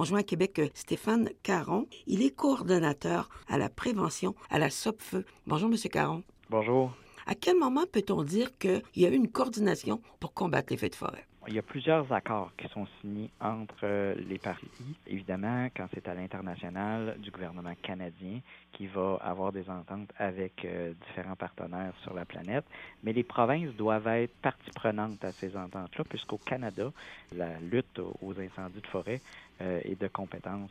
On joint à Québec euh, Stéphane Caron. Il est coordonnateur à la prévention à la SOPFEU. Bonjour, Monsieur Caron. Bonjour. À quel moment peut-on dire qu'il y a eu une coordination pour combattre les feux de forêt? Il y a plusieurs accords qui sont signés entre euh, les parties. Évidemment, quand c'est à l'international du gouvernement canadien qui va avoir des ententes avec euh, différents partenaires sur la planète, mais les provinces doivent être partie prenante à ces ententes-là, puisqu'au Canada, la lutte aux incendies de forêt euh, est de compétence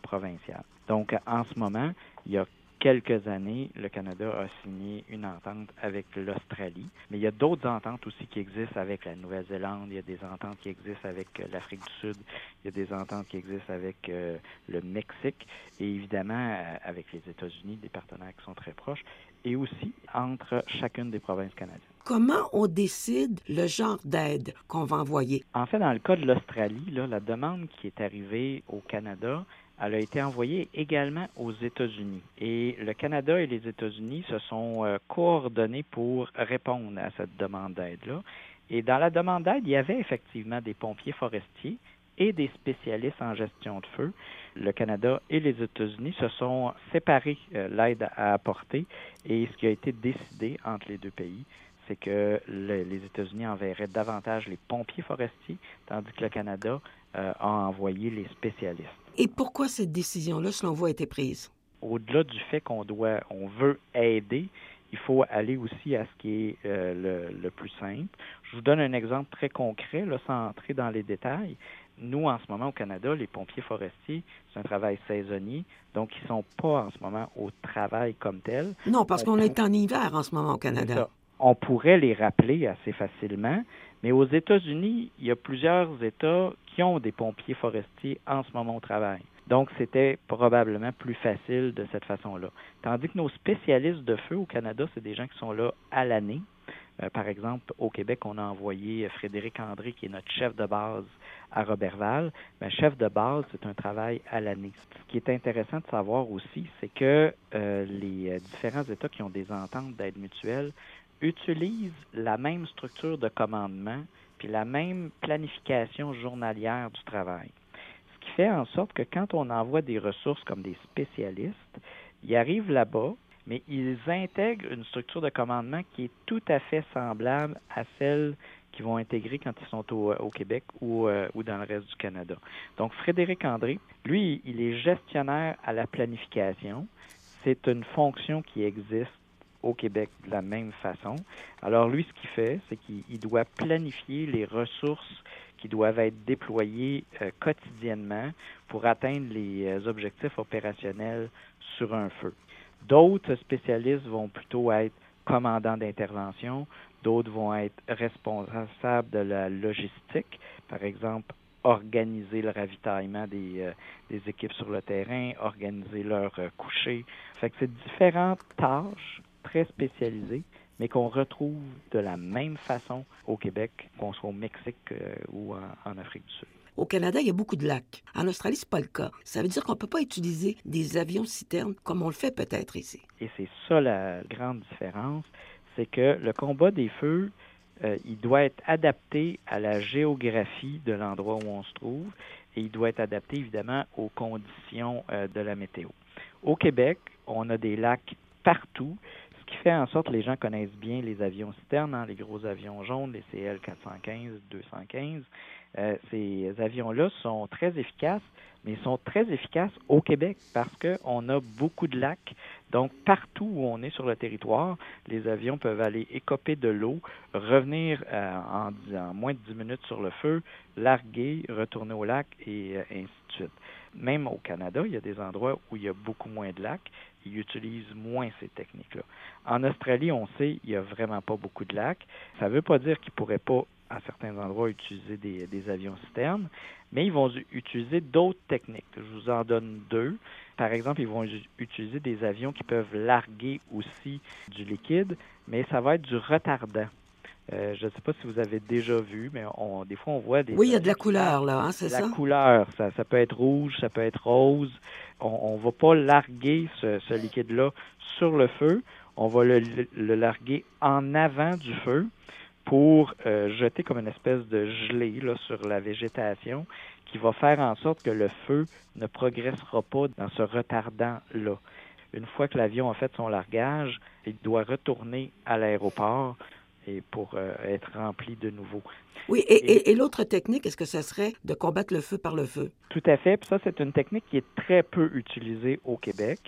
provinciale. Donc, en ce moment, il y a quelques années, le Canada a signé une entente avec l'Australie, mais il y a d'autres ententes aussi qui existent avec la Nouvelle-Zélande, il y a des ententes qui existent avec euh, l'Afrique du Sud, il y a des ententes qui existent avec euh, le Mexique et évidemment euh, avec les États-Unis, des partenaires qui sont très proches, et aussi entre chacune des provinces canadiennes. Comment on décide le genre d'aide qu'on va envoyer? En fait, dans le cas de l'Australie, la demande qui est arrivée au Canada, elle a été envoyée également aux États-Unis. Et le Canada et les États-Unis se sont euh, coordonnés pour répondre à cette demande d'aide-là. Et dans la demande d'aide, il y avait effectivement des pompiers forestiers et des spécialistes en gestion de feu. Le Canada et les États-Unis se sont séparés euh, l'aide à apporter et ce qui a été décidé entre les deux pays, c'est que les États-Unis enverraient davantage les pompiers forestiers, tandis que le Canada euh, a envoyé les spécialistes. Et pourquoi cette décision-là, selon vous, a été prise? Au-delà du fait qu'on doit, on veut aider, il faut aller aussi à ce qui est euh, le, plus simple. Je vous donne un exemple très concret, là, sans entrer dans les détails. Nous, en ce moment, au Canada, les pompiers forestiers, c'est un travail saisonnier, donc ils ne sont pas en ce moment au travail comme tel. Non, parce qu'on est en hiver en ce moment au Canada. On pourrait les rappeler assez facilement, mais aux États-Unis, il y a plusieurs États qui ont des pompiers forestiers en ce moment au travail. Donc, c'était probablement plus facile de cette façon-là. Tandis que nos spécialistes de feu au Canada, c'est des gens qui sont là à l'année. Euh, par exemple, au Québec, on a envoyé Frédéric André, qui est notre chef de base à Robertval. Ben, chef de base, c'est un travail à l'année. Ce qui est intéressant de savoir aussi, c'est que euh, les euh, différents États qui ont des ententes d'aide mutuelle utilisent la même structure de commandement puis la même planification journalière du travail. Ce qui fait en sorte que quand on envoie des ressources comme des spécialistes, ils arrivent là-bas, mais ils intègrent une structure de commandement qui est tout à fait semblable à celle qu'ils vont intégrer quand ils sont au, Québec ou, euh, ou dans le reste du Canada. Donc, Frédéric André, lui, il est gestionnaire à la planification. C'est une fonction qui existe au Québec de la même façon. Alors lui, ce qu'il fait, c'est qu'il doit planifier les ressources qui doivent être déployées euh, quotidiennement pour atteindre les euh, objectifs opérationnels sur un feu. D'autres spécialistes vont plutôt être commandants d'intervention, d'autres vont être responsables de la logistique, par exemple organiser le ravitaillement des, euh, équipes sur le terrain, organiser leur coucher. Fait c'est différentes tâches très spécialisés, mais qu'on retrouve de la même façon au Québec, qu'on soit au Mexique euh, ou en, Afrique du Sud. Au Canada, il y a beaucoup de lacs. En Australie, ce n'est pas le cas. Ça veut dire qu'on ne peut pas utiliser des avions citernes comme on le fait peut-être ici. Et c'est ça la grande différence, c'est que le combat des feux, euh, il doit être adapté à la géographie de l'endroit où on se trouve et il doit être adapté évidemment aux conditions euh, de la météo. Au Québec, on a des lacs partout qui fait en sorte que les gens connaissent bien les avions citernes, hein, les gros avions jaunes, les CL 415, 215. Euh, ces avions-là sont très efficaces, mais ils sont très efficaces au Québec parce qu'on a beaucoup de lacs. Donc, partout où on est sur le territoire, les avions peuvent aller écoper de l'eau, revenir euh, en, moins de 10 minutes sur le feu, larguer, retourner au lac et euh, ainsi de suite. Même au Canada, il y a des endroits où il y a beaucoup moins de lacs. Ils utilisent moins ces techniques-là. En Australie, on sait qu'il n'y a vraiment pas beaucoup de lacs. Ça ne veut pas dire qu'ils ne pourraient pas, à certains endroits, utiliser des, avions citernes, mais ils vont utiliser d'autres techniques. Je vous en donne deux. Par exemple, ils vont utiliser des avions qui peuvent larguer aussi du liquide, mais ça va être du retardant. Euh, je ne sais pas si vous avez déjà vu, mais on, des fois, on voit des... Oui, il y a de la couleur, là, hein, c'est ça? La couleur, ça, ça peut être rouge, ça peut être rose. On ne va pas larguer ce, liquide-là sur le feu. On va le, larguer en avant du feu pour euh, jeter comme une espèce de gelée là, sur la végétation qui va faire en sorte que le feu ne progressera pas dans ce retardant-là. Une fois que l'avion a fait son largage, il doit retourner à l'aéroport et pour euh, être rempli de nouveau. Oui, et, l'autre technique, est-ce que ça serait de combattre le feu par le feu? Tout à fait. Puis ça, c'est une technique qui est très peu utilisée au Québec,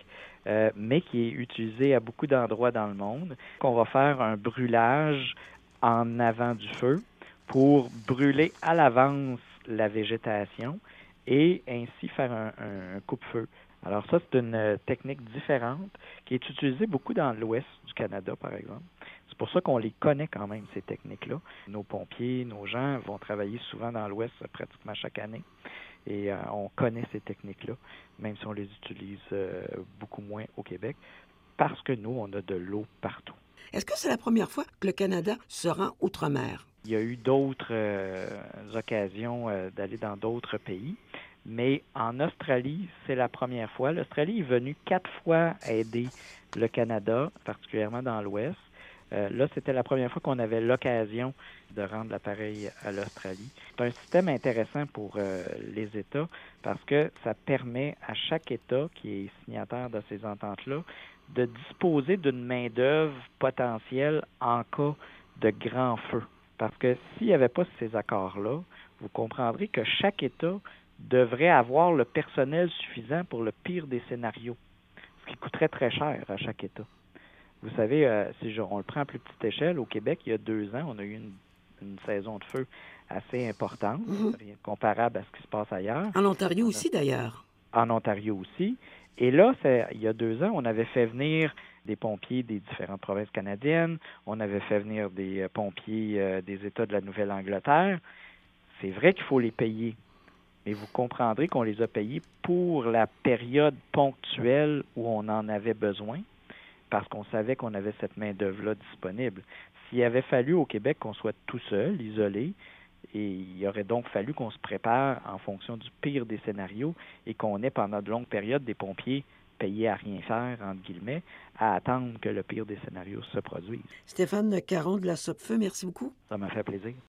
euh, mais qui est utilisée à beaucoup d'endroits dans le monde. On va faire un brûlage en avant du feu pour brûler à l'avance la végétation et ainsi faire un, coupe-feu. Alors ça, c'est une euh, technique différente qui est utilisée beaucoup dans l'ouest du Canada, par exemple. C'est pour ça qu'on les connaît quand même, ces techniques-là. Nos pompiers, nos gens vont travailler souvent dans l'ouest pratiquement chaque année. Et euh, on connaît ces techniques-là, même si on les utilise euh, beaucoup moins au Québec, parce que nous, on a de l'eau partout. Est-ce que c'est la première fois que le Canada se rend outre-mer? Il y a eu d'autres occasions d'aller dans d'autres pays. Mais en Australie, c'est la première fois. L'Australie est venue quatre fois aider le Canada, particulièrement dans l'Ouest. Euh, là, c'était la première fois qu'on avait l'occasion de rendre l'appareil à l'Australie. C'est un système intéressant pour euh, les États parce que ça permet à chaque État qui est signataire de ces ententes-là de disposer d'une main-d'œuvre potentielle en cas de grand feu. Parce que s'il n'y avait pas ces accords-là, vous comprendrez que chaque État devrait avoir le personnel suffisant pour le pire des scénarios, ce qui coûterait très cher à chaque État. Vous savez, euh, si on le prend à plus petite échelle, au Québec, il y a deux ans, on a eu une, saison de feu assez importante, mhm. comparable à ce qui se passe ailleurs. En Ontario aussi, d'ailleurs. En Ontario aussi. Et là, il y a deux ans, on avait fait venir des pompiers des différentes provinces canadiennes, on avait fait venir des euh, pompiers euh, des États de la Nouvelle-Angleterre. C'est vrai qu'il faut les payer, mais vous comprendrez qu'on les a payés pour la période ponctuelle où on en avait besoin, parce qu'on savait qu'on avait cette main-d'œuvre-là disponible. S'il avait fallu au Québec qu'on soit tout seul, isolé, et il aurait donc fallu qu'on se prépare en fonction du pire des scénarios et qu'on ait pendant de longues périodes des pompiers payés à rien faire, entre guillemets, à attendre que le pire des scénarios se produise. Stéphane Caron de la Sopfeu, merci beaucoup. Ça m'a fait plaisir.